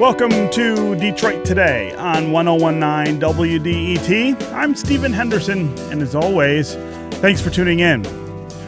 Welcome to Detroit Today on 1019 WDET. I'm Stephen Henderson, and as always, thanks for tuning in.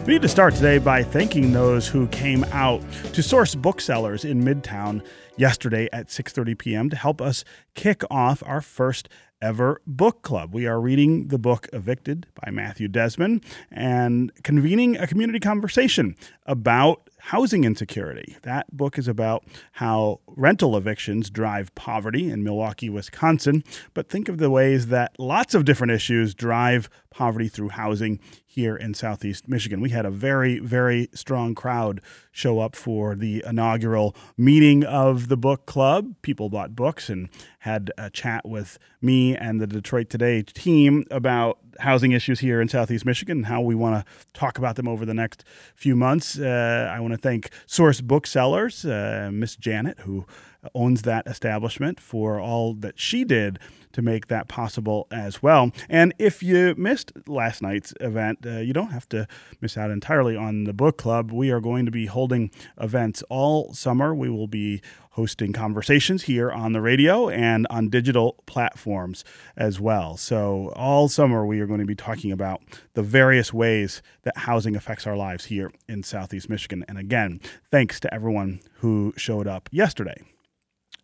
We need to start today by thanking those who came out to Source Booksellers in Midtown yesterday at 6:30 p.m. to help us kick off our first ever book club. We are reading the book Evicted by Matthew Desmond and convening a community conversation about housing insecurity. That book is about how rental evictions drive poverty in Milwaukee, Wisconsin. But think of the ways that lots of different issues drive poverty through housing here in Southeast Michigan. We had a very, very strong crowd show up for the inaugural meeting of the book club. People bought books and had a chat with me and the Detroit Today team about housing issues here in Southeast Michigan and how we want to talk about them over the next few months. Uh, I want to thank Source Booksellers, uh, Miss Janet, who owns that establishment, for all that she did to make that possible as well. And if you missed last night's event, uh, you don't have to miss out entirely on the book club. We are going to be holding events all summer. We will be hosting conversations here on the radio and on digital platforms as well. So, all summer, we are going to be talking about the various ways that housing affects our lives here in Southeast Michigan. And again, thanks to everyone who showed up yesterday.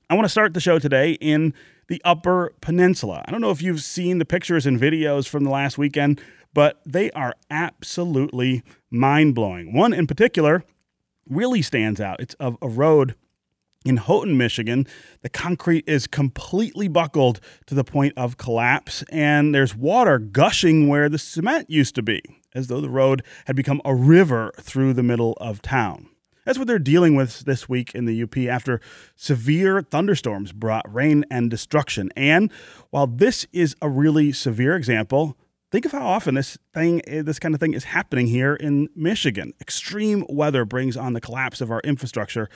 I want to start the show today in the Upper Peninsula. I don't know if you've seen the pictures and videos from the last weekend, but they are absolutely mind blowing. One in particular really stands out. It's of a road in Houghton, Michigan. The concrete is completely buckled to the point of collapse, and there's water gushing where the cement used to be, as though the road had become a river through the middle of town. That's what they're dealing with this week in the UP after severe thunderstorms brought rain and destruction. And while this is a really severe example, think of how often this thing this kind of thing is happening here in Michigan. Extreme weather brings on the collapse of our infrastructure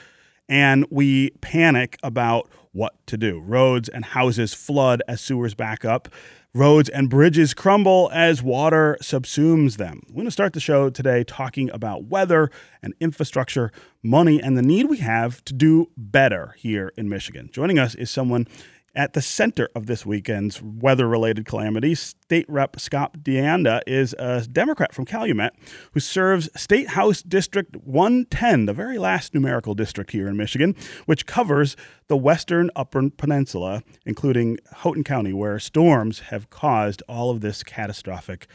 and we panic about what to do. Roads and houses flood as sewers back up. Roads and bridges crumble as water subsumes them. We're going to start the show today talking about weather and infrastructure, money, and the need we have to do better here in Michigan. Joining us is someone at the center of this weekend's weather related calamities, State Rep Scott Dianda is a Democrat from Calumet who serves State House District 110, the very last numerical district here in Michigan, which covers the western Upper Peninsula, including Houghton County, where storms have caused all of this catastrophic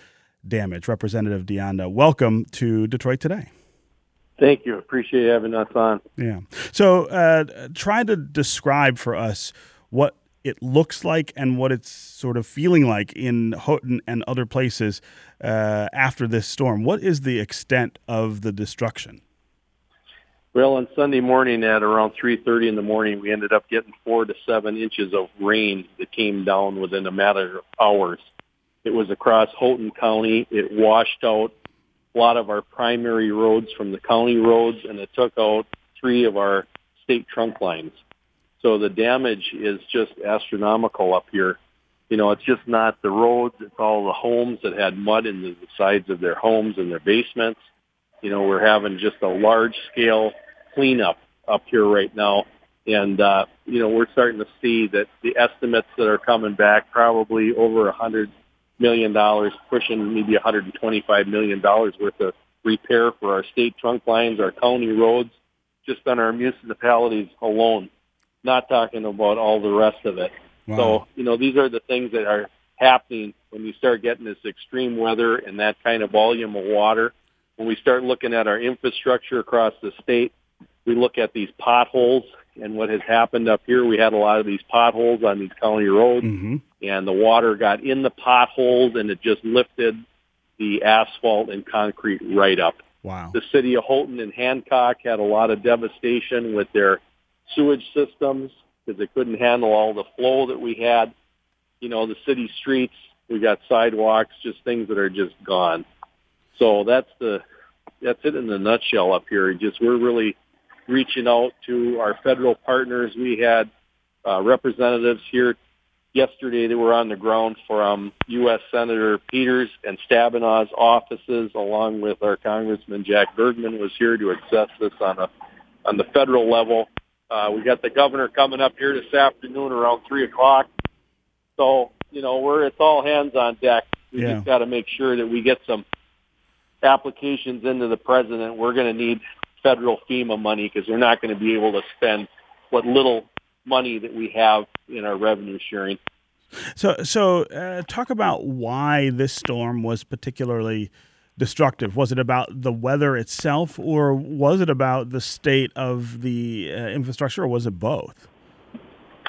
damage. Representative Dianda, welcome to Detroit Today. Thank you. Appreciate having us on. Yeah. So, uh, try to describe for us what it looks like and what it's sort of feeling like in Houghton and other places uh, after this storm. What is the extent of the destruction? Well, on Sunday morning at around 3:30 in the morning, we ended up getting four to seven inches of rain that came down within a matter of hours. It was across Houghton County. It washed out a lot of our primary roads from the county roads, and it took out three of our state trunk lines. So the damage is just astronomical up here. You know, it's just not the roads, it's all the homes that had mud in the sides of their homes and their basements. You know, we're having just a large scale cleanup up here right now. And, uh, you know, we're starting to see that the estimates that are coming back probably over a hundred million dollars, pushing maybe $125 million worth of repair for our state trunk lines, our county roads, just on our municipalities alone not talking about all the rest of it. Wow. So, you know, these are the things that are happening when you start getting this extreme weather and that kind of volume of water. When we start looking at our infrastructure across the state, we look at these potholes and what has happened up here. We had a lot of these potholes on these county roads mm-hmm. and the water got in the potholes and it just lifted the asphalt and concrete right up. Wow. The city of Houghton and Hancock had a lot of devastation with their sewage systems because they couldn't handle all the flow that we had. You know, the city streets, we got sidewalks, just things that are just gone. So that's the that's it in a nutshell up here. Just we're really reaching out to our federal partners. We had uh, representatives here yesterday that were on the ground from U.S. Senator Peters and Stabenow's offices, along with our Congressman Jack Bergman was here to assess this on a on the federal level Uh, we got the governor coming up here this afternoon around three o'clock. So you know, we're it's all hands on deck. We Yeah. just got to make sure that we get some applications into the president. We're going to need federal FEMA money because we're not going to be able to spend what little money that we have in our revenue sharing. So, so uh, talk about why this storm was particularly destructive. Was it about the weather itself, or was it about the state of the uh, infrastructure, or was it both?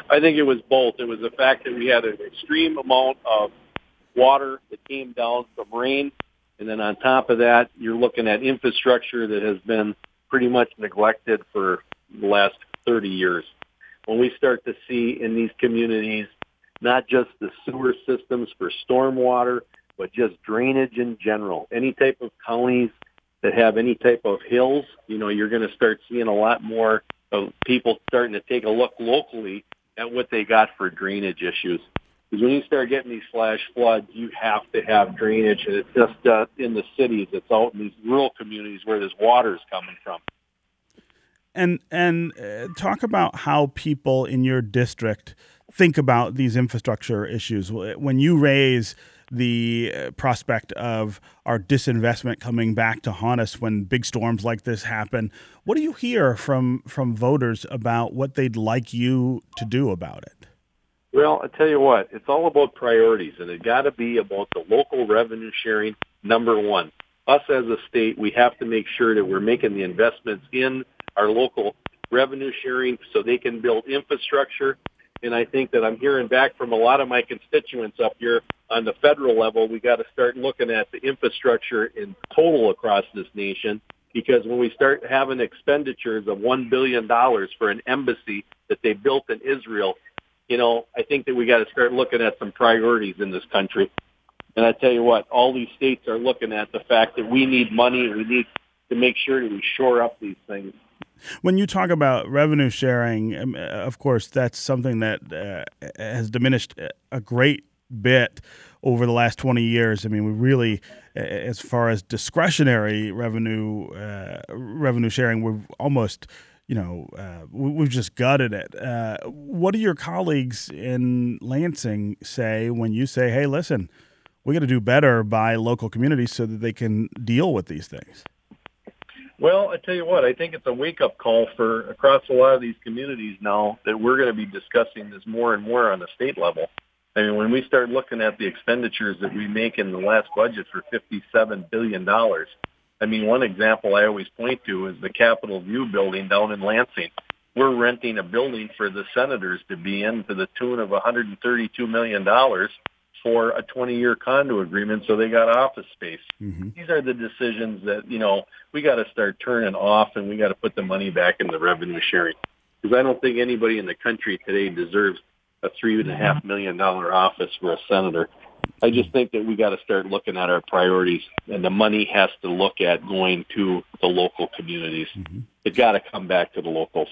I think it was both. It was the fact that we had an extreme amount of water that came down from rain, and then on top of that, you're looking at infrastructure that has been pretty much neglected for the last 30 years. When we start to see in these communities not just the sewer systems for stormwater, but just drainage in general, any type of counties that have any type of hills, you know, you're going to start seeing a lot more of people starting to take a look locally at what they got for drainage issues. Because when you start getting these flash floods, you have to have drainage, and it's just uh, in the cities. It's out in these rural communities where this water is coming from. And and uh, talk about how people in your district think about these infrastructure issues when you raise the uh, prospect of our disinvestment coming back to haunt us when big storms like this happen. What do you hear from from voters about what they'd like you to do about it? Well, I tell you what, it's all about priorities, and it got to be about the local revenue sharing. Number one, us as a state, we have to make sure that we're making the investments in our local revenue sharing so they can build infrastructure. And I think that I'm hearing back from a lot of my constituents up here on the federal level. We got to start looking at the infrastructure in total across this nation because when we start having expenditures of one billion dollars for an embassy that they built in Israel, you know, I think that we got to start looking at some priorities in this country. And I tell you what, all these states are looking at the fact that we need money we need to make sure that we shore up these things. When you talk about revenue sharing, um, uh, of course, that's something that uh, has diminished a great bit over the last 20 years. I mean, we really, as far as discretionary revenue uh, revenue sharing, we've almost, you know, uh, we've just gutted it. Uh, what do your colleagues in Lansing say when you say, "Hey, listen, we got to do better by local communities so that they can deal with these things"? Well, I tell you what, I think it's a wake-up call for across a lot of these communities now that we're going to be discussing this more and more on the state level. I mean, when we start looking at the expenditures that we make in the last budget for $57 billion, I mean, one example I always point to is the Capitol View building down in Lansing. We're renting a building for the senators to be in to the tune of $132 million for a 20-year condo agreement, so they got office space. Mm-hmm. These are the decisions that you know we got to start turning off, and we got to put the money back in the revenue sharing. Because I don't think anybody in the country today deserves a three and a half million dollar office for a senator. I just think that we got to start looking at our priorities, and the money has to look at going to the local communities. Mm-hmm. It got to come back to the locals.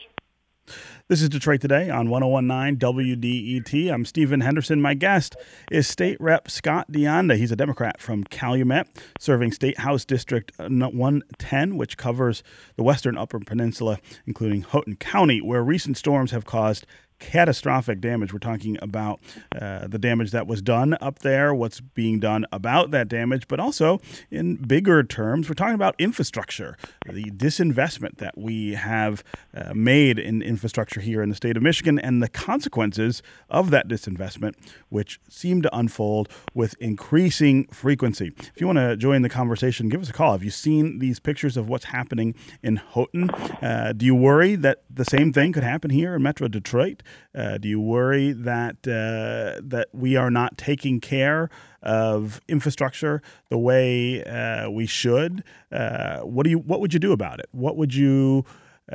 This is Detroit Today on 1019 WDET. I'm Stephen Henderson. My guest is State Rep Scott Dianda. He's a Democrat from Calumet, serving State House District uh, 110, which covers the western Upper Peninsula, including Houghton County, where recent storms have caused catastrophic damage. We're talking about uh, the damage that was done up there, what's being done about that damage, but also in bigger terms, we're talking about infrastructure, the disinvestment that we have uh, made in infrastructure here in the state of Michigan, and the consequences of that disinvestment, which seem to unfold with increasing frequency. If you want to join the conversation, give us a call. Have you seen these pictures of what's happening in Houghton? Uh, do you worry that the same thing could happen here in Metro Detroit? Uh, do you worry that uh, that we are not taking care of infrastructure the way uh, we should? Uh, what do you What would you do about it? What would you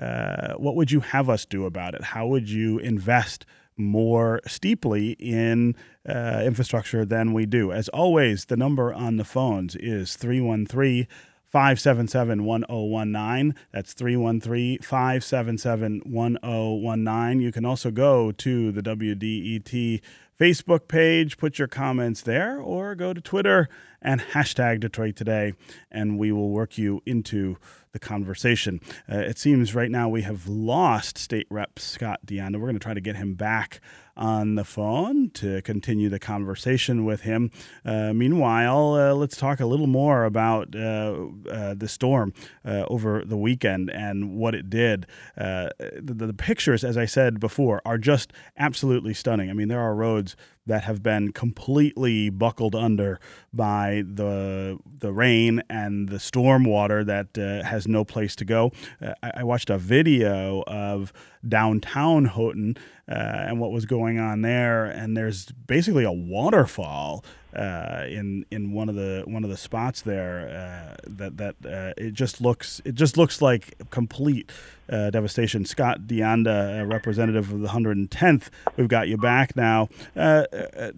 uh, What would you have us do about it? How would you invest? more steeply in uh, infrastructure than we do. As always, the number on the phones is 313 577 1019. That's 313 577 1019. You can also go to the WDET Facebook page. Put your comments there or go to Twitter and hashtag Detroit Today, and we will work you into the conversation. Uh, it seems right now we have lost State Rep Scott Dianda. We're going to try to get him back on the phone to continue the conversation with him. Uh, meanwhile, uh, let's talk a little more about uh, uh the storm uh, over the weekend and what it did. The, the, pictures, as I said before, are just absolutely stunning. I mean, there are roads that have been completely buckled under by the the rain and the storm water that uh, has no place to go. Uh, I, I, watched a video of downtown Houghton uh, and what was going on there, and there's basically a waterfall uh, in in one of the one of the spots there uh, that that uh, it just looks it just looks like complete uh, devastation. Scott Dianda, representative of the 110th, we've got you back now. Uh,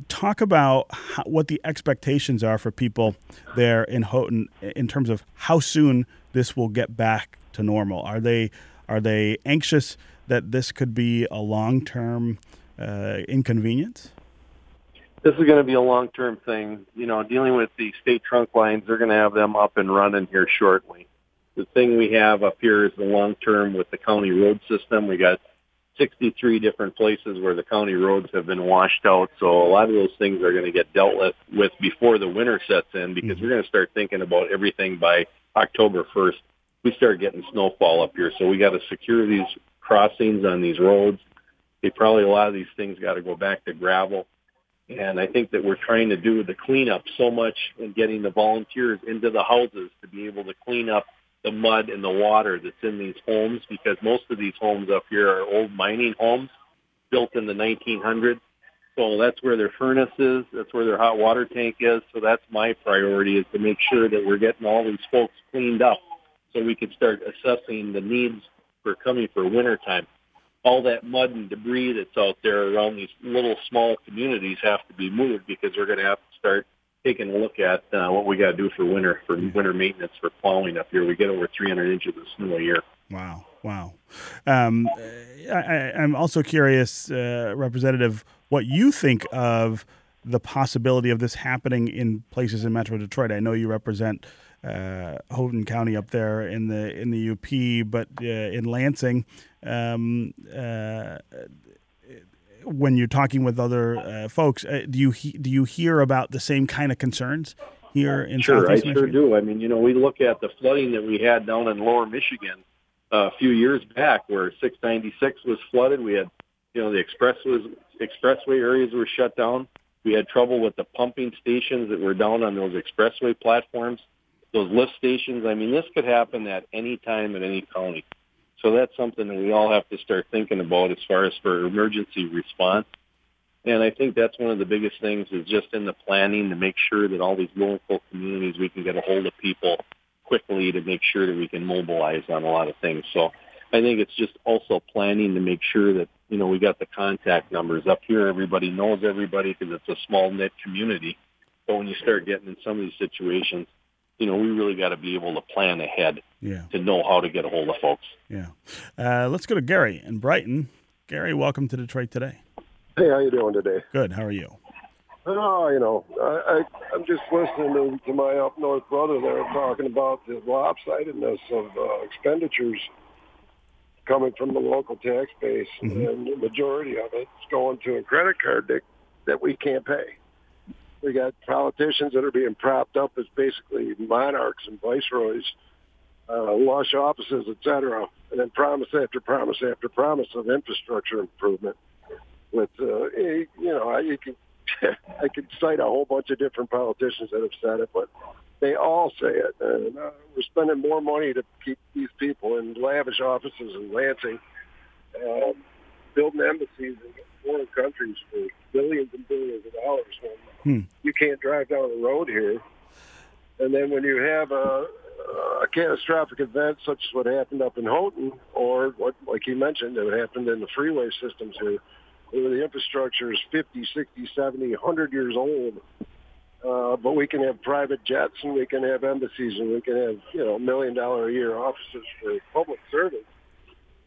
talk about how, what the expectations are for people there in Houghton in terms of how soon this will get back to normal. Are they are they anxious that this could be a long term inconvenience? This is going to be a long-term thing. You know, dealing with the state trunk lines, they're going to have them up and running here shortly. The thing we have up here is the long-term with the county road system. We got 63 different places where the county roads have been washed out. So a lot of those things are going to get dealt with, with before the winter sets in because mm-hmm. we're going to start thinking about everything by October 1st. We start getting snowfall up here. So we got to secure these crossings on these roads. They probably, a lot of these things got to go back to gravel and I think that we're trying to do the cleanup so much and getting the volunteers into the houses to be able to clean up the mud and the water that's in these homes because most of these homes up here are old mining homes built in the 1900s. So that's where their furnace is. That's where their hot water tank is. So that's my priority is to make sure that we're getting all these folks cleaned up so we can start assessing the needs for coming for winter time all that mud and debris that's out there around these little small communities have to be moved because we're going to have to start taking a look at uh, what we got to do for winter for winter maintenance for plowing up here. We get over 300 inches of snow a year. Wow, wow. Um, I, am also curious, uh, Representative, what you think of the possibility of this happening in places in Metro Detroit. I know you represent uh, Houghton County up there in the in the UP, but uh, in Lansing, um, uh, when you're talking with other uh, folks, uh, do you he- do you hear about the same kind of concerns here in sure, Southeast I Michigan? sure I sure do. I mean, you know, we look at the flooding that we had down in Lower Michigan uh, a few years back, where 696 was flooded. We had, you know, the express was expressway areas were shut down. We had trouble with the pumping stations that were down on those expressway platforms those lift stations. I mean, this could happen at any time in any county. So that's something that we all have to start thinking about as far as for emergency response. And I think that's one of the biggest things is just in the planning to make sure that all these local communities, we can get a hold of people quickly to make sure that we can mobilize on a lot of things. So I think it's just also planning to make sure that, you know, we got the contact numbers up here. Everybody knows everybody because it's a small knit community. But when you start getting in some of these situations, you know, we really got to be able to plan ahead yeah. to know how to get a hold of folks. Yeah. Uh, let's go to Gary in Brighton. Gary, welcome to Detroit today. Hey, how you doing today? Good. How are you? Oh, you know, I, I I'm just listening to, to my up north brother there talking about the lopsidedness of uh, expenditures coming from the local tax base, mm-hmm. and the majority of it's going to a credit card that that we can't pay. We got politicians that are being propped up as basically monarchs and viceroys, uh, lush offices, et cetera, and then promise after promise after promise of infrastructure improvement. With uh, you know, you can I could cite a whole bunch of different politicians that have said it, but they all say it. And uh, we're spending more money to keep these people in lavish offices in Lansing, um, building embassies in foreign countries for billions and billions of dollars hmm. you can't drive down the road here. And then when you have a, a catastrophic event such as what happened up in Houghton, or what, like you mentioned, it happened in the freeway systems here, where the infrastructure is 50, 60, 70, 100 years old. Uh, but we can have private jets and we can have embassies and we can have, you know, million dollar a year offices for public service.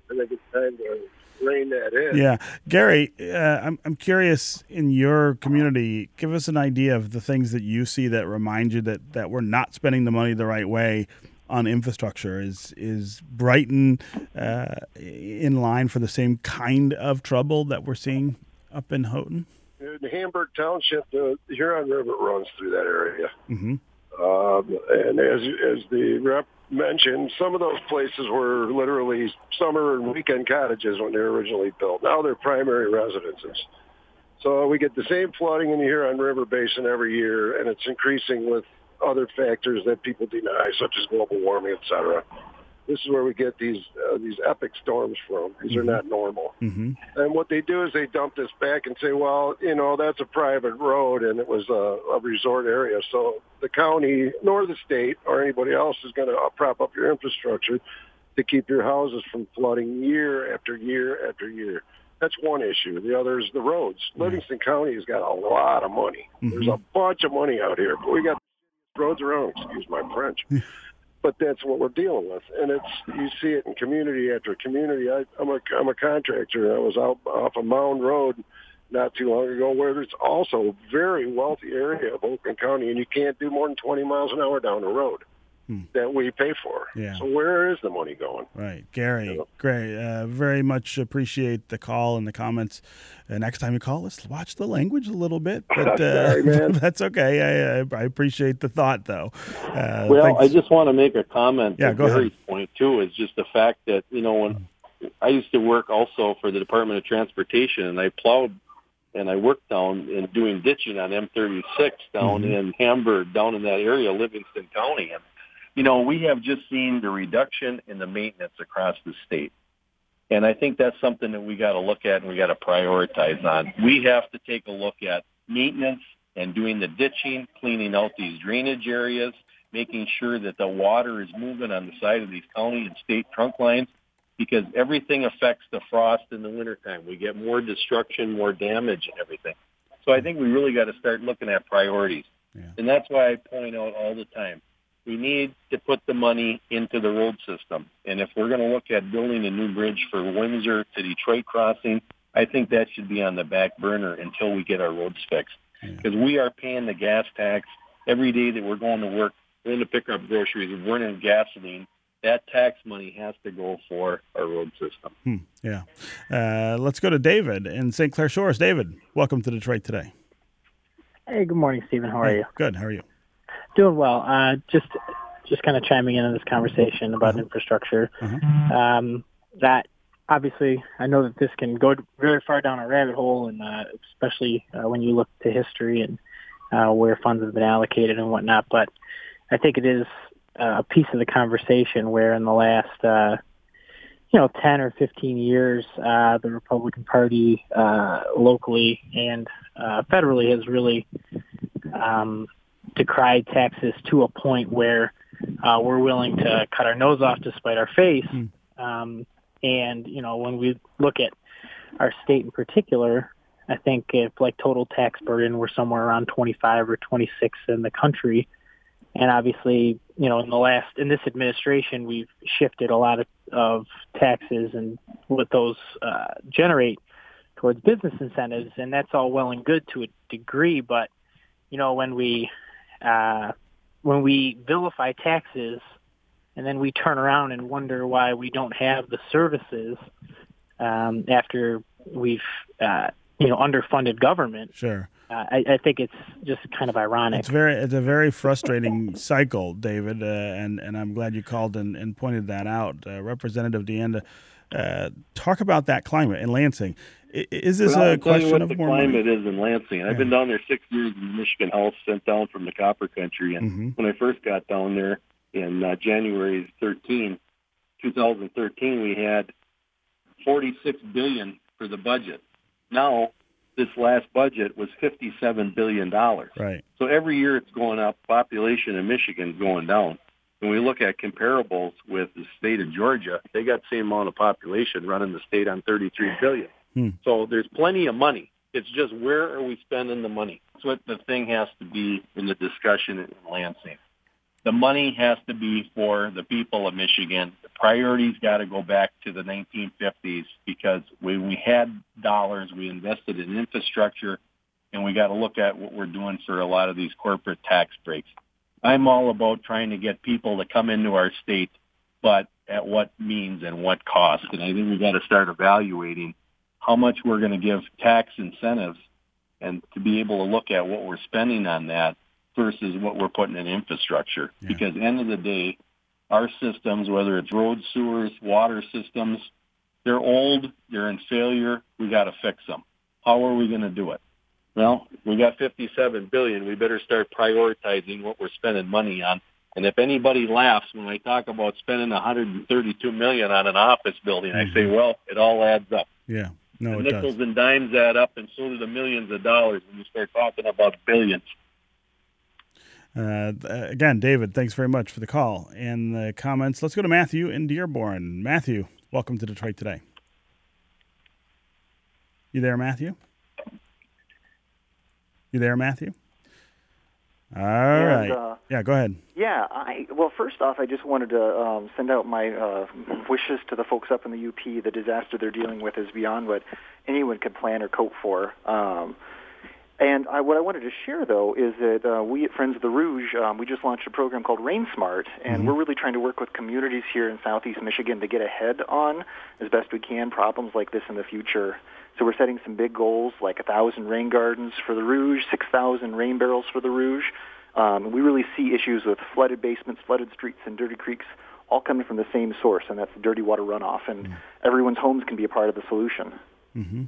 I think it's time to rein that in. Yeah, Gary, uh, I'm I'm curious in your community. Give us an idea of the things that you see that remind you that that we're not spending the money the right way on infrastructure. Is is Brighton uh, in line for the same kind of trouble that we're seeing up in Houghton? In Hamburg Township, the Huron River runs through that area. Mm-hmm. Um, and as as the rep mentioned, some of those places were literally summer and weekend cottages when they were originally built. Now they're primary residences. So we get the same flooding in the Huron River Basin every year, and it's increasing with other factors that people deny, such as global warming, et cetera this is where we get these uh, these epic storms from. These mm-hmm. are not normal. Mm-hmm. And what they do is they dump this back and say, well, you know, that's a private road and it was a, a resort area, so the county nor the state or anybody else is going to prop up your infrastructure to keep your houses from flooding year after year after year. That's one issue. The other is the roads. Mm-hmm. Livingston County has got a lot of money. There's a mm-hmm. bunch of money out here, but we got roads around. Excuse my French. but that's what we're dealing with, and it's you see it in community after community. I, I'm a I'm a contractor. I was out off a Mound Road not too long ago, where it's also a very wealthy area of Oakland County, and you can't do more than 20 miles an hour down the road hmm. that we pay for. Yeah. So where is the money going? Right, Gary. You know? Great. Uh, very much appreciate the call and the comments. Uh, next time you call, let's watch the language a little bit. But uh, Sorry, man. that's okay. I, I, I, appreciate the thought, though. Uh, well, thanks. I just want to make a comment. Yeah, go Gary's ahead. point too is just the fact that you know when. Hmm. I used to work also for the Department of Transportation, and I plowed and I worked down in doing ditching on M36 down mm-hmm. in Hamburg, down in that area, Livingston County. And, you know, we have just seen the reduction in the maintenance across the state. And I think that's something that we got to look at and we got to prioritize on. We have to take a look at maintenance and doing the ditching, cleaning out these drainage areas, making sure that the water is moving on the side of these county and state trunk lines because everything affects the frost in the wintertime. We get more destruction, more damage and everything. So I think we really got to start looking at priorities. Yeah. And that's why I point out all the time. We need to put the money into the road system. And if we're going to look at building a new bridge for Windsor to Detroit crossing, I think that should be on the back burner until we get our roads fixed. Because yeah. we are paying the gas tax every day that we're going to work, going to pick up groceries, and burning gasoline that tax money has to go for our road system. Hmm, yeah. Uh, let's go to David in St. Clair Shores. David, welcome to Detroit today. Hey, good morning, Stephen. How are hey, you? Good. How are you? Doing well. Uh, just just kind of chiming in on this conversation about uh-huh. infrastructure. Uh-huh. Um, that obviously, I know that this can go very far down a rabbit hole, and uh, especially uh, when you look to history and uh, where funds have been allocated and whatnot. But I think it is a piece of the conversation where in the last uh, you know 10 or 15 years uh, the Republican Party uh, locally and uh, federally has really um, decried taxes to a point where uh, we're willing to cut our nose off to spite our face. Mm. Um, and you know when we look at our state in particular, I think if like total tax burden we're somewhere around 25 or 26 in the country. And obviously, you know, in the last in this administration, we've shifted a lot of, of taxes and what those uh, generate towards business incentives, and that's all well and good to a degree. But you know, when we uh, when we vilify taxes, and then we turn around and wonder why we don't have the services um, after we've uh, you know underfunded government. Sure. Uh, I, I, think it's just kind of ironic. It's very, it's a very frustrating cycle, David, uh, and and I'm glad you called and, and pointed that out, uh, Representative Dianda. Uh, talk about that climate in Lansing. Is this well, a question of the more climate money? is in Lansing? I've been down there six years in Michigan Health, sent down from the Copper Country, and mm-hmm. when I first got down there in uh, January 13, 2013, we had 46 billion for the budget. Now this last budget was $57 billion. Right. So every year it's going up. Population in Michigan is going down. When we look at comparables with the state of Georgia, they got the same amount of population running the state on 33 billion. Hmm. So there's plenty of money. It's just where are we spending the money? That's what the thing has to be in the discussion in Lansing. The money has to be for the people of Michigan, the priorities got to go back to the 1950s because when we had dollars, we invested in infrastructure, and we got to look at what we're doing for a lot of these corporate tax breaks. I'm all about trying to get people to come into our state, but at what means and what cost. And I think we got to start evaluating how much we're going to give tax incentives and to be able to look at what we're spending on that versus what we're putting in infrastructure. Yeah. Because end of the day, our systems, whether it's road, sewers, water systems, they're old, they're in failure. We got to fix them. How are we going to do it? Well, we got 57 billion. We better start prioritizing what we're spending money on. And if anybody laughs when I talk about spending 132 million on an office building, mm-hmm. I say, mm-hmm. well, it all adds up. Yeah. No, the nickels does. and dimes add up, and so do the millions of dollars when you start talking about billions. Uh, again, David, thanks very much for the call and the comments. Let's go to Matthew in Dearborn. Matthew, welcome to Detroit today. You there, Matthew? You there, Matthew? All and, right. Uh, yeah, go ahead. Yeah, I well, first off, I just wanted to um, send out my uh, wishes to the folks up in the UP. The disaster they're dealing with is beyond what anyone could plan or cope for. Um, and I, what I wanted to share, though, is that uh, we at Friends of the Rouge, um, we just launched a program called Rain Smart, and mm-hmm. we're really trying to work with communities here in Southeast Michigan to get ahead on, as best we can, problems like this in the future. So we're setting some big goals, like a thousand rain gardens for the Rouge, six thousand rain barrels for the Rouge. Um, we really see issues with flooded basements, flooded streets, and dirty creeks, all coming from the same source, and that's dirty water runoff. And mm-hmm. everyone's homes can be a part of the solution. Mm-hmm.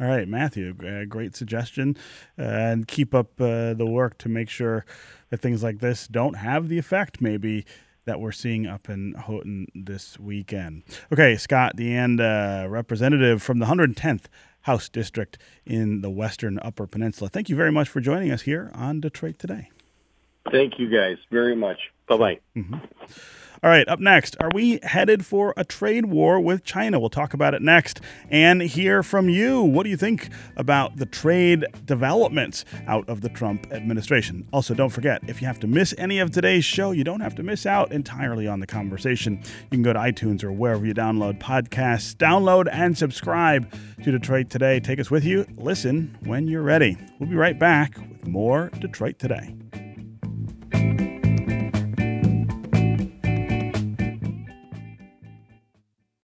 All right, Matthew, uh, great suggestion. Uh, and keep up uh, the work to make sure that things like this don't have the effect, maybe, that we're seeing up in Houghton this weekend. Okay, Scott DeAnd, uh, representative from the 110th House District in the Western Upper Peninsula. Thank you very much for joining us here on Detroit Today. Thank you guys very much. Bye bye. Mm-hmm. All right, up next, are we headed for a trade war with China? We'll talk about it next and hear from you. What do you think about the trade developments out of the Trump administration? Also, don't forget, if you have to miss any of today's show, you don't have to miss out entirely on the conversation. You can go to iTunes or wherever you download podcasts, download and subscribe to Detroit Today. Take us with you. Listen when you're ready. We'll be right back with more Detroit Today.